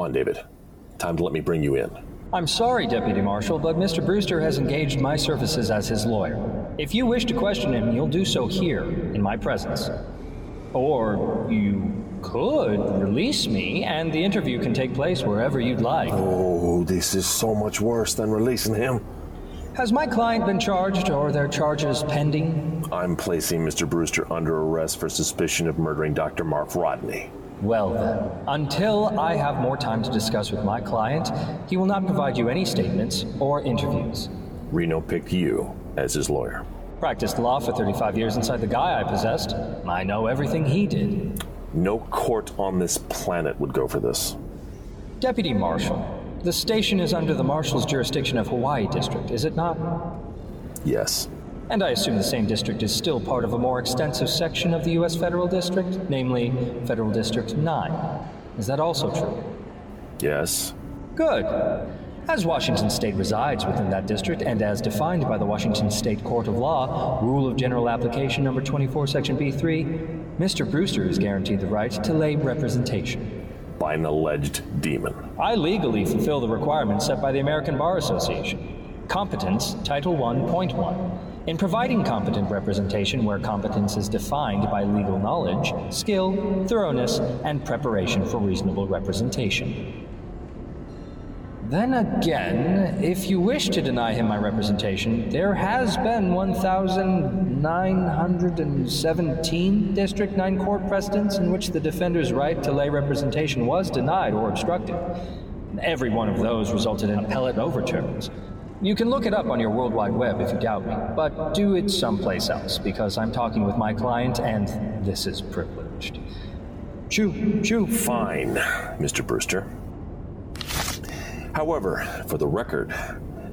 Come on, David. Time to let me bring you in. I'm sorry, Deputy Marshal, but Mr. Brewster has engaged my services as his lawyer. If you wish to question him, you'll do so here, in my presence. Or you could release me, and the interview can take place wherever you'd like. Oh, this is so much worse than releasing him. Has my client been charged, or are there charges pending? I'm placing Mr. Brewster under arrest for suspicion of murdering Dr. Mark Rodney. Well, then, until I have more time to discuss with my client, he will not provide you any statements or interviews. Reno picked you as his lawyer. Practiced law for 35 years inside the guy I possessed. I know everything he did. No court on this planet would go for this. Deputy Marshal, the station is under the Marshal's jurisdiction of Hawaii District, is it not? Yes. And I assume the same district is still part of a more extensive section of the U.S. Federal District, namely Federal District 9. Is that also true? Yes. Good. As Washington State resides within that district, and as defined by the Washington State Court of Law, Rule of General Application Number 24, Section B3, Mr. Brewster is guaranteed the right to lay representation. By an alleged demon. I legally fulfill the requirements set by the American Bar Association. Competence, Title 1.1. In providing competent representation where competence is defined by legal knowledge, skill, thoroughness, and preparation for reasonable representation. Then again, if you wish to deny him my representation, there has been 1,917 District 9 court precedents in which the defender's right to lay representation was denied or obstructed. And Every one of those resulted in appellate overturns. You can look it up on your World Wide Web if you doubt me, but do it someplace else because I'm talking with my client and this is privileged. Chew, chew. Fine, Mr. Brewster. However, for the record,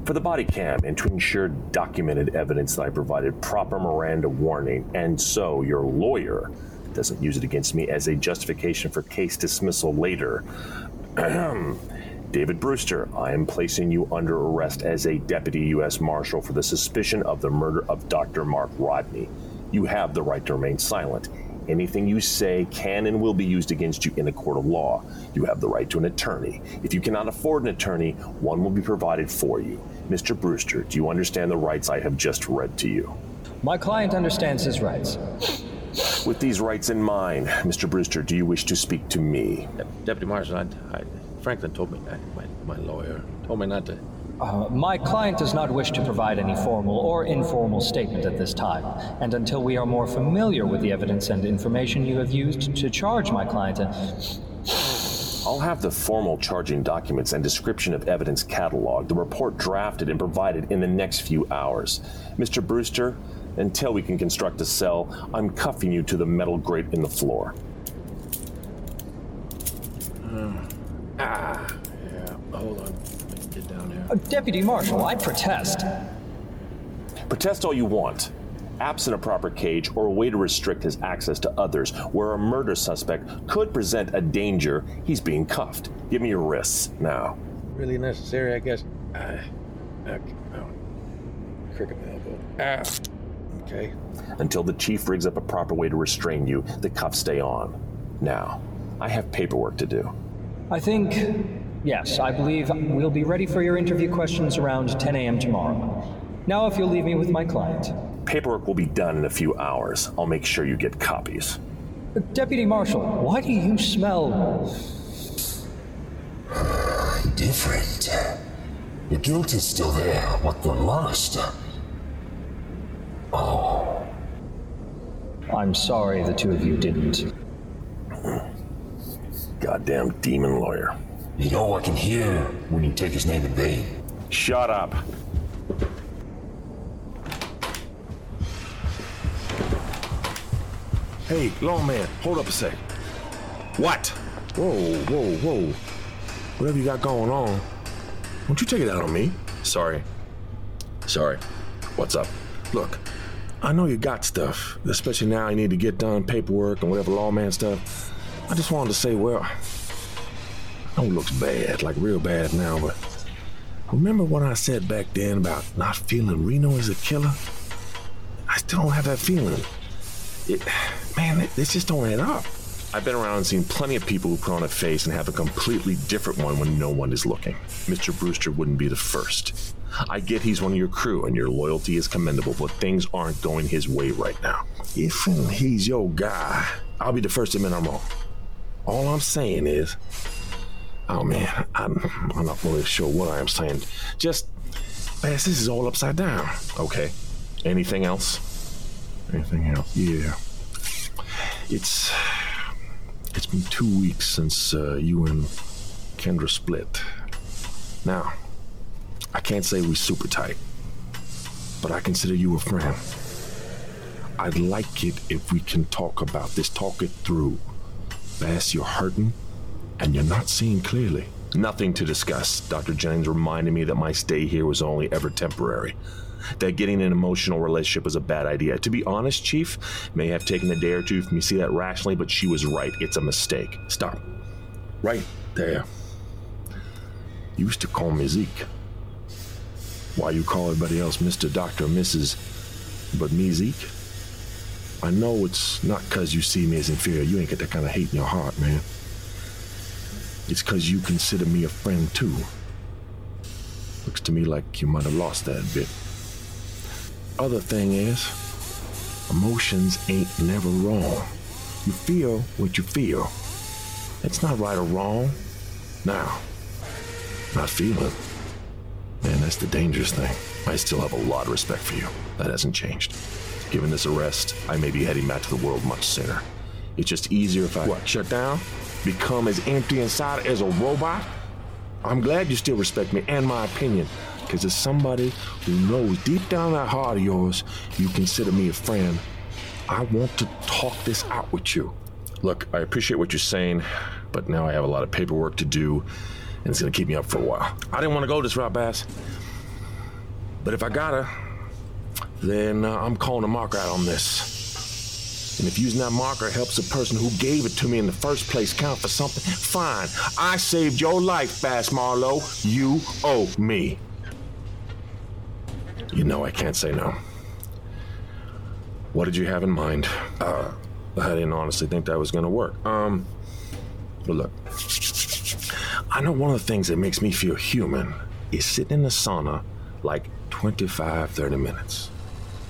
for the body cam and to ensure documented evidence that I provided proper Miranda warning, and so your lawyer doesn't use it against me as a justification for case dismissal later. David Brewster, I am placing you under arrest as a deputy U.S. Marshal for the suspicion of the murder of Dr. Mark Rodney. You have the right to remain silent. Anything you say can and will be used against you in a court of law. You have the right to an attorney. If you cannot afford an attorney, one will be provided for you. Mr. Brewster, do you understand the rights I have just read to you? My client understands his rights. With these rights in mind, Mr. Brewster, do you wish to speak to me? Deputy Marshal, I, I, Franklin told me, my, my lawyer told me not to. Uh, my client does not wish to provide any formal or informal statement at this time, and until we are more familiar with the evidence and information you have used to charge my client, and I'll have the formal charging documents and description of evidence cataloged, the report drafted and provided in the next few hours. Mr. Brewster, until we can construct a cell, I'm cuffing you to the metal grate in the floor. Ah, yeah. Hold on. Let me get down here. Uh, Deputy Marshal, I protest. Protest all you want. Absent a proper cage or a way to restrict his access to others, where a murder suspect could present a danger, he's being cuffed. Give me your wrists now. Really necessary, I guess. Ah, okay. Oh. Cricket elbow. Ah. Okay. Until the chief rigs up a proper way to restrain you, the cuffs stay on. Now, I have paperwork to do. I think, yes, I believe we'll be ready for your interview questions around 10 a.m. tomorrow. Now, if you'll leave me with my client. Paperwork will be done in a few hours. I'll make sure you get copies. Deputy Marshal, why do you smell. Different. The guilt is still there, but the lust. Oh, I'm sorry the two of you didn't. Goddamn demon lawyer. you know I can hear when you take his name in vain. Shut up. Hey, long man, hold up a sec. What? Whoa, whoa, whoa. Whatever you got going on, don't you take it out on me. Sorry. Sorry. What's up? Look, I know you got stuff, especially now you need to get done paperwork and whatever lawman stuff. I just wanted to say, well, I know it looks bad, like real bad now, but remember what I said back then about not feeling Reno is a killer? I still don't have that feeling. It, man, it, this just don't add up. I've been around and seen plenty of people who put on a face and have a completely different one when no one is looking. Mr. Brewster wouldn't be the first. I get he's one of your crew and your loyalty is commendable, but things aren't going his way right now. If he's your guy, I'll be the first to admit I'm wrong. All I'm saying is, oh man, I'm, I'm not really sure what I am saying. Just, Bass, this is all upside down. Okay. Anything else? Anything else? Yeah. It's it's been two weeks since uh, you and Kendra split. Now, I can't say we're super tight, but I consider you a friend. I'd like it if we can talk about this, talk it through. Bass, you're hurting, and you're not seeing clearly. Nothing to discuss. Dr. Jennings reminded me that my stay here was only ever temporary. That getting an emotional relationship was a bad idea. To be honest, Chief, may have taken a day or two for me to see that rationally, but she was right. It's a mistake. Stop. Right there. You used to call me Zeke. Why you call everybody else Mr. Doctor Mrs. But me Zeke? I know it's not because you see me as inferior. You ain't got that kind of hate in your heart, man. It's because you consider me a friend, too. Looks to me like you might have lost that bit. Other thing is, emotions ain't never wrong. You feel what you feel. It's not right or wrong. Now, not feeling. Man, that's the dangerous thing. I still have a lot of respect for you. That hasn't changed. Given this arrest, I may be heading back to the world much sooner. It's just easier if I what, shut down? Become as empty inside as a robot? I'm glad you still respect me and my opinion, because as somebody who knows deep down that heart of yours, you consider me a friend. I want to talk this out with you. Look, I appreciate what you're saying, but now I have a lot of paperwork to do, and it's gonna keep me up for a while. I didn't want to go this route, Bass. But if I gotta, then uh, I'm calling a marker out on this. And if using that marker helps the person who gave it to me in the first place count for something, fine. I saved your life, Bass Marlowe. You owe me. You know I can't say no. What did you have in mind? Uh, I didn't honestly think that was gonna work. Um, but look, I know one of the things that makes me feel human is sitting in the sauna like 25, 30 minutes.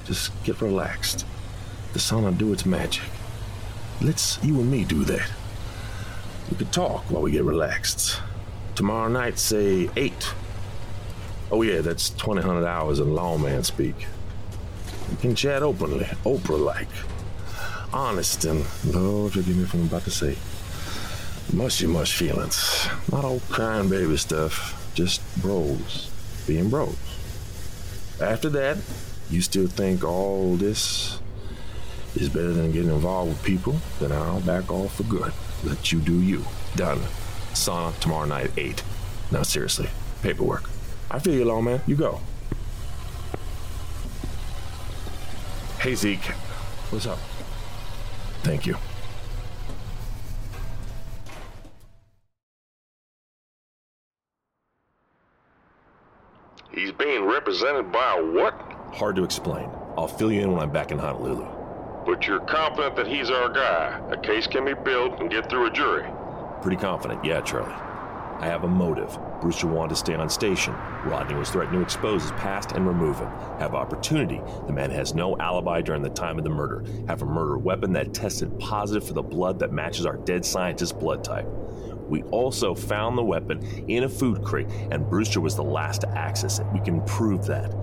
Just get relaxed. The sauna do its magic. Let's you and me do that. We could talk while we get relaxed. Tomorrow night, say 8. Oh, yeah, that's 2000 hours in lawman speak. We can chat openly, Oprah like. Honest and, Lord, forgive me if I'm about to say, mushy mush feelings. Not all crying baby stuff, just bros being bros. After that, you still think all this is better than getting involved with people, then I'll back off for good. Let you do you. Done. Sauna tomorrow night at 8. Now, seriously, paperwork. I feel you, lawman. You go. Hey, Zeke. What's up? Thank you. He's being represented by a what? Hard to explain. I'll fill you in when I'm back in Honolulu. But you're confident that he's our guy. A case can be built and get through a jury. Pretty confident, yeah, Charlie. I have a motive. Brewster wanted to stay on station. Rodney was threatening to expose his past and remove him. Have opportunity. The man has no alibi during the time of the murder. Have a murder weapon that tested positive for the blood that matches our dead scientist's blood type. We also found the weapon in a food crate, and Brewster was the last to access it. We can prove that.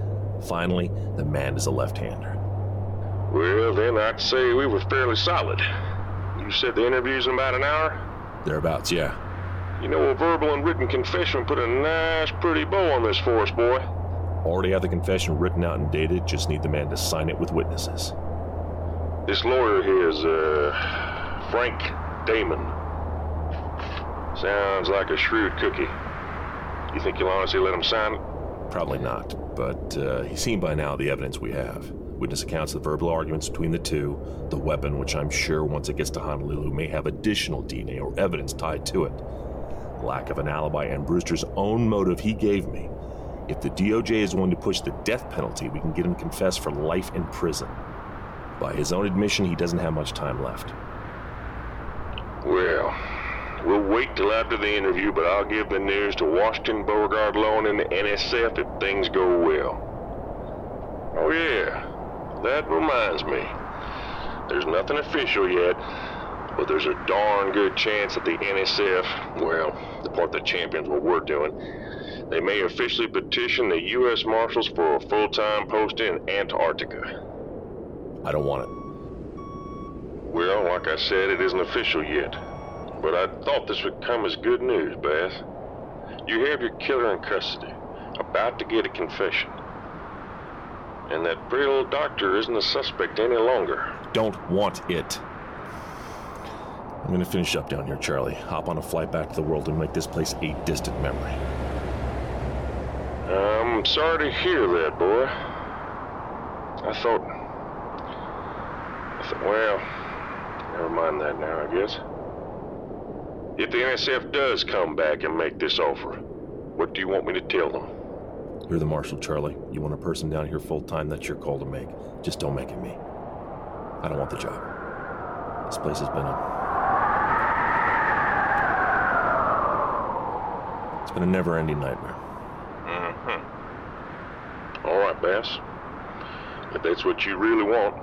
Finally, the man is a left hander. Well, then I'd say we were fairly solid. You said the interview's in about an hour? Thereabouts, yeah. You know, a verbal and written confession would put a nice, pretty bow on this for us, boy. Already have the confession written out and dated, just need the man to sign it with witnesses. This lawyer here is, uh, Frank Damon. Sounds like a shrewd cookie. You think you'll honestly let him sign it? Probably not, but uh, he's seen by now the evidence we have. Witness accounts of the verbal arguments between the two, the weapon, which I'm sure once it gets to Honolulu may have additional DNA or evidence tied to it, lack of an alibi, and Brewster's own motive he gave me. If the DOJ is willing to push the death penalty, we can get him confessed for life in prison. By his own admission, he doesn't have much time left. Well, we'll wait till after the interview, but I'll give the news to Washington, Beauregard, Loan, and the NSF if things go well. Oh, yeah. That reminds me. There's nothing official yet, but there's a darn good chance that the NSF, well, the part that champions what we're doing, they may officially petition the U.S. Marshals for a full-time post in Antarctica. I don't want it. Well, like I said, it isn't official yet. But I thought this would come as good news, Bass. You have your killer in custody, about to get a confession. And that pretty little doctor isn't a suspect any longer. Don't want it. I'm gonna finish up down here, Charlie. Hop on a flight back to the world and make this place a distant memory. I'm sorry to hear that, boy. I thought. I thought, well, never mind that now, I guess. If the NSF does come back and make this offer, what do you want me to tell them? You're the marshal, Charlie. You want a person down here full time, that's your call to make. Just don't make it me. I don't want the job. This place has been a. It's been a never ending nightmare. Mm-hmm. All right, Bass. If that's what you really want,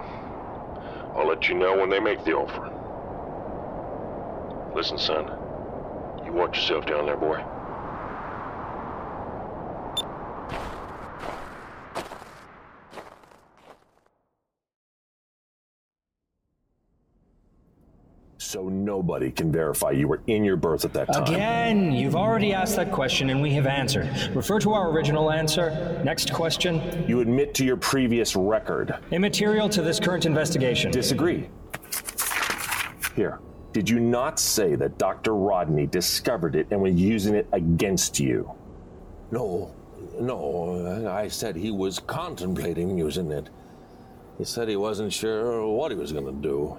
I'll let you know when they make the offer. Listen, son. You watch yourself down there, boy. So nobody can verify you were in your berth at that time. Again, you've already asked that question and we have answered. Refer to our original answer. Next question. You admit to your previous record. Immaterial to this current investigation. Disagree. Here. Did you not say that Dr. Rodney discovered it and was using it against you? No, no, I said he was contemplating using it. He said he wasn't sure what he was going to do.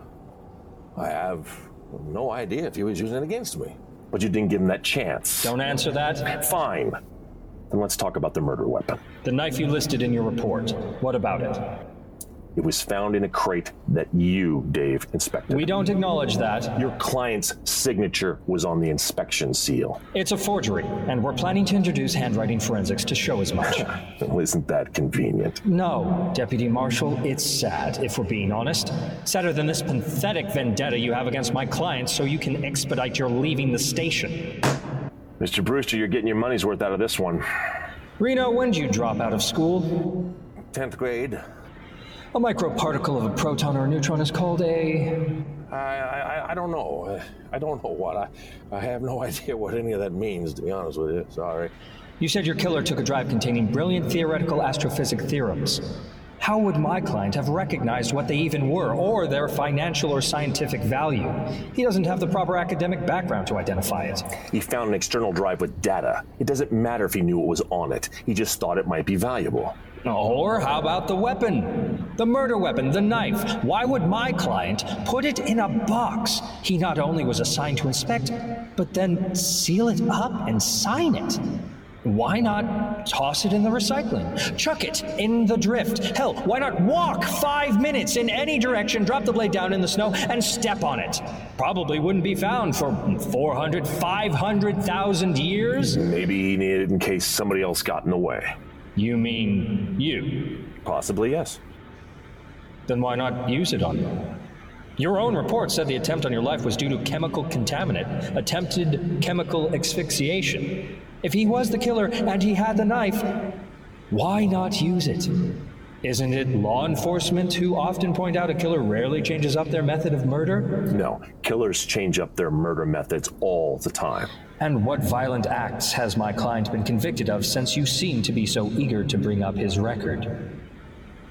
I have no idea if he was using it against me. But you didn't give him that chance. Don't answer that. Fine. Then let's talk about the murder weapon. The knife you listed in your report. What about it? It was found in a crate that you, Dave, inspected. We don't acknowledge that. Your client's signature was on the inspection seal. It's a forgery, and we're planning to introduce handwriting forensics to show as much. Well, isn't that convenient? No, Deputy Marshal, it's sad, if we're being honest. Sadder than this pathetic vendetta you have against my client so you can expedite your leaving the station. Mr. Brewster, you're getting your money's worth out of this one. Reno, when did you drop out of school? 10th grade. A microparticle of a proton or a neutron is called a. I, I, I don't know. I don't know what. I, I have no idea what any of that means, to be honest with you. Sorry. You said your killer took a drive containing brilliant theoretical astrophysic theorems. How would my client have recognized what they even were, or their financial or scientific value? He doesn't have the proper academic background to identify it. He found an external drive with data. It doesn't matter if he knew what was on it, he just thought it might be valuable. Or how about the weapon? The murder weapon, the knife. Why would my client put it in a box he not only was assigned to inspect, but then seal it up and sign it? Why not toss it in the recycling? Chuck it in the drift. Hell, why not walk five minutes in any direction, drop the blade down in the snow, and step on it? Probably wouldn't be found for 400, 500,000 years. Maybe he needed it in case somebody else got in the way. You mean you? Possibly, yes. Then why not use it on you? Your own report said the attempt on your life was due to chemical contaminant, attempted chemical asphyxiation. If he was the killer and he had the knife, why not use it? Isn't it law enforcement who often point out a killer rarely changes up their method of murder? No, killers change up their murder methods all the time. And what violent acts has my client been convicted of since you seem to be so eager to bring up his record?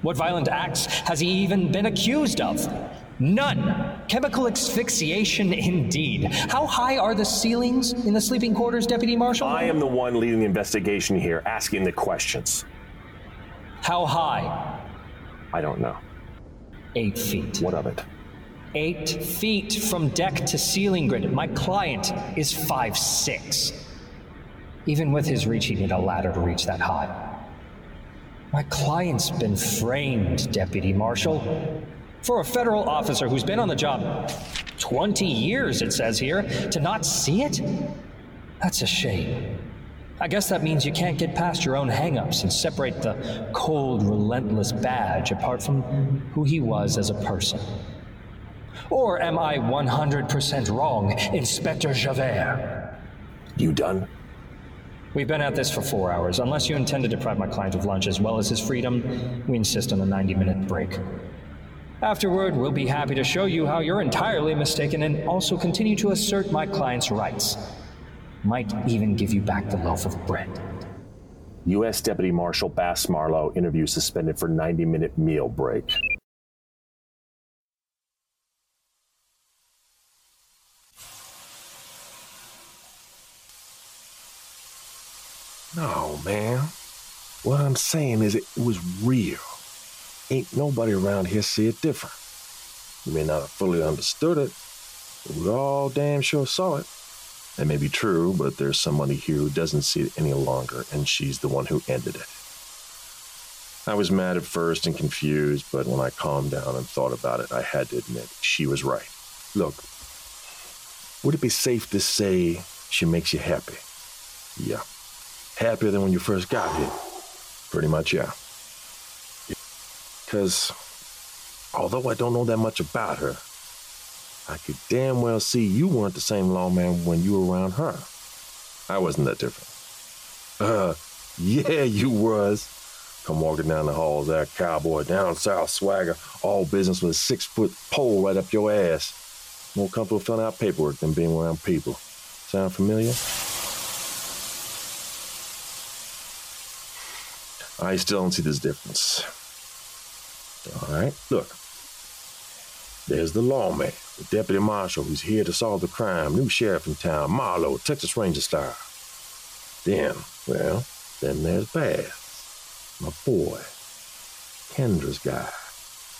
What violent acts has he even been accused of? None. Chemical asphyxiation indeed. How high are the ceilings in the sleeping quarters, Deputy Marshal? I am the one leading the investigation here, asking the questions. How high? I don't know. Eight feet. What of it? Eight feet from deck to ceiling grid. My client is five six. Even with his reach, he need a ladder to reach that high. My client's been framed, Deputy Marshal. For a federal officer who's been on the job 20 years, it says here, to not see it? That's a shame. I guess that means you can't get past your own hangups and separate the cold, relentless badge apart from who he was as a person. Or am I 100% wrong, Inspector Javert? You done? We've been at this for four hours. Unless you intend to deprive my client of lunch as well as his freedom, we insist on a 90 minute break. Afterward, we'll be happy to show you how you're entirely mistaken and also continue to assert my client's rights. Might even give you back the loaf of bread. U.S. Deputy Marshal Bass Marlowe interview suspended for 90 minute meal break. No, man. What I'm saying is it was real. Ain't nobody around here see it different. You may not have fully understood it, but we all damn sure saw it. That may be true, but there's somebody here who doesn't see it any longer, and she's the one who ended it. I was mad at first and confused, but when I calmed down and thought about it, I had to admit she was right. Look, would it be safe to say she makes you happy? Yeah. Happier than when you first got here? Pretty much, yeah. Because although I don't know that much about her, I could damn well see you weren't the same lawman when you were around her. I wasn't that different. Uh, yeah, you was. Come walking down the halls, that cowboy, down south swagger, all business with a six foot pole right up your ass. More comfortable filling out paperwork than being around people. Sound familiar? I still don't see this difference. All right, look. There's the lawman, the deputy marshal who's here to solve the crime, new sheriff in town, Marlowe, Texas Ranger style. Then, well, then there's Bass, my boy, Kendra's guy.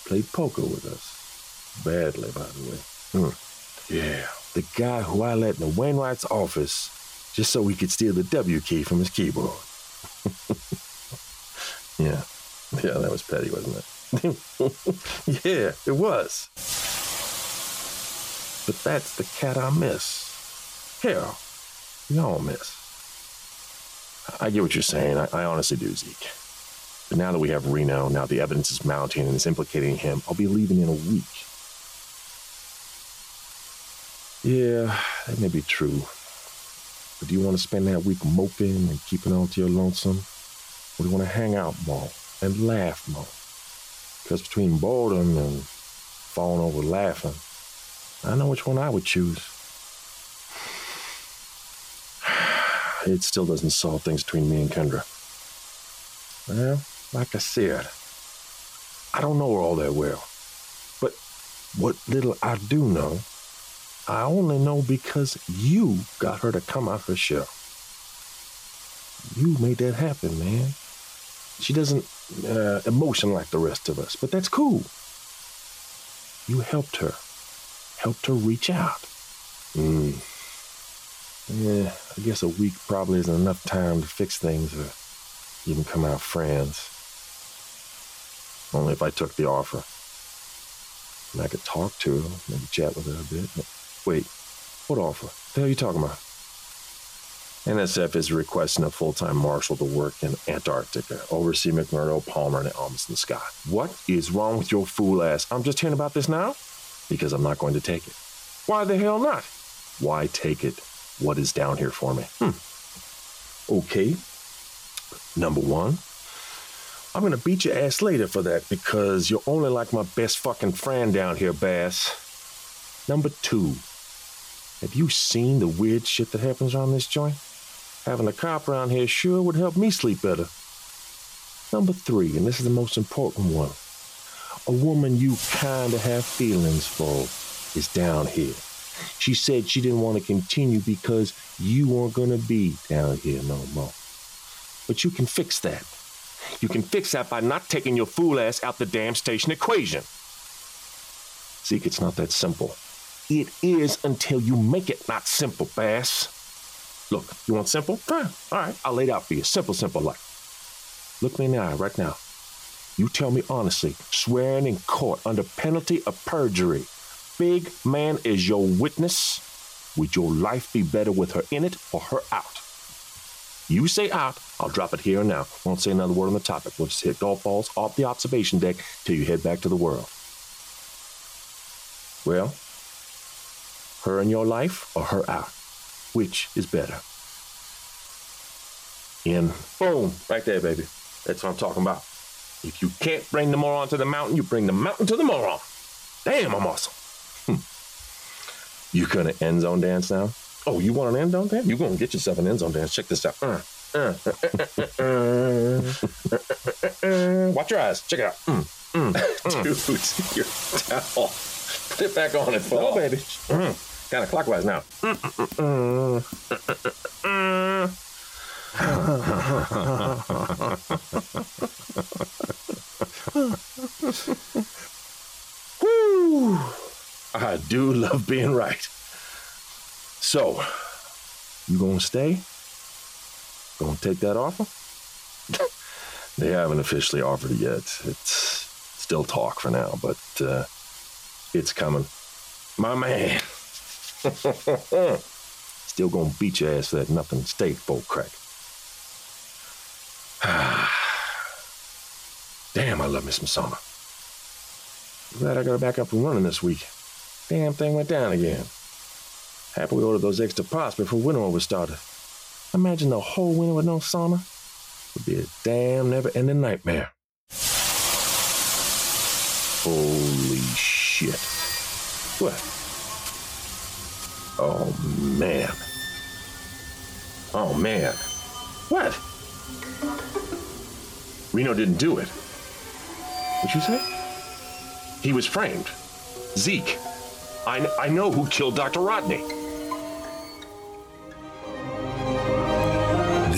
Played poker with us. Badly, by the way. Hmm. Yeah, the guy who I let in the Wainwright's office just so he could steal the W key from his keyboard. yeah, yeah, that was petty, wasn't it? yeah, it was. But that's the cat I miss. Hell, we all miss. I get what you're saying. I, I honestly do, Zeke. But now that we have Reno, now the evidence is mounting and is implicating him, I'll be leaving in a week. Yeah, that may be true. But do you want to spend that week moping and keeping on to your lonesome? You want to hang out more and laugh more? Because between boredom and falling over laughing, I know which one I would choose. It still doesn't solve things between me and Kendra. Well, like I said, I don't know her all that well. But what little I do know, I only know because you got her to come out her shell. You made that happen, man. She doesn't uh, emotion like the rest of us, but that's cool. You helped her, helped her reach out. Mm. Yeah, I guess a week probably isn't enough time to fix things or even come out friends. Only if I took the offer. And I could talk to her, maybe chat with her a bit. Wait, what offer? What the hell are you talking about? NSF is requesting a full-time marshal to work in Antarctica, oversee McMurdo, Palmer, and Amundsen Scott. What is wrong with your fool ass? I'm just hearing about this now? Because I'm not going to take it. Why the hell not? Why take it? What is down here for me? Hmm. Okay. Number one, I'm gonna beat your ass later for that because you're only like my best fucking friend down here, Bass. Number two, have you seen the weird shit that happens around this joint? Having a cop around here sure would help me sleep better. Number three, and this is the most important one. A woman you kinda have feelings for is down here. She said she didn't want to continue because you weren't gonna be down here no more. But you can fix that. You can fix that by not taking your fool ass out the damn station equation. Zeke, it's not that simple. It is until you make it not simple, Bass. Look, you want simple? Fine. All right, I'll lay it out for you. Simple, simple life. Look me in the eye right now. You tell me honestly, swearing in court under penalty of perjury. Big man is your witness. Would your life be better with her in it or her out? You say out, I'll drop it here and now. Won't say another word on the topic. We'll just hit golf balls off the observation deck till you head back to the world. Well, her in your life or her out? Which is better? In. Boom. Right there, baby. That's what I'm talking about. If you can't bring the moron to the mountain, you bring the mountain to the moron. Damn, I'm awesome. Hmm. You gonna end zone dance now? Oh, you want an end zone dance? You gonna get yourself an end zone dance? Check this out. Uh, uh, uh, Watch your eyes. Check it out. Mm, mm, mm. Dude, you're towel. Put it back on and fall. Oh, baby. Mm. Kind of clockwise now. Whew. I do love being right. So, you gonna stay? Gonna take that offer? they haven't officially offered it yet. It's still talk for now, but uh, it's coming. My man. Still gonna beat your ass for that nothing steak bolt crack. Damn, I love Miss Masama. Glad I got her back up and running this week. Damn thing went down again. Happy we ordered those extra pots before winter was started. Imagine the whole winter with no sauna. Would be a damn never-ending nightmare. Holy shit. What? Oh, man. Oh, man. What? Reno didn't do it. What'd you say? He was framed. Zeke. I, I know who killed Dr. Rodney.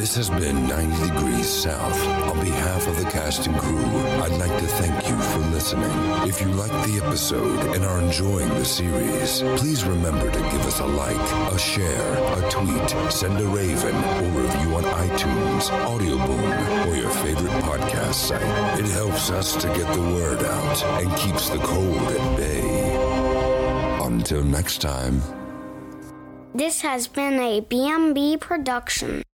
This has been 90 Degrees South. On behalf of the cast and crew, I'd like to thank you for listening. If you liked the episode and are enjoying the series, please remember to give us a like, a share, a tweet, send a raven, or review on iTunes, Audioboom, or your favorite podcast site. It helps us to get the word out and keeps the cold at bay. Until next time. This has been a BMB production.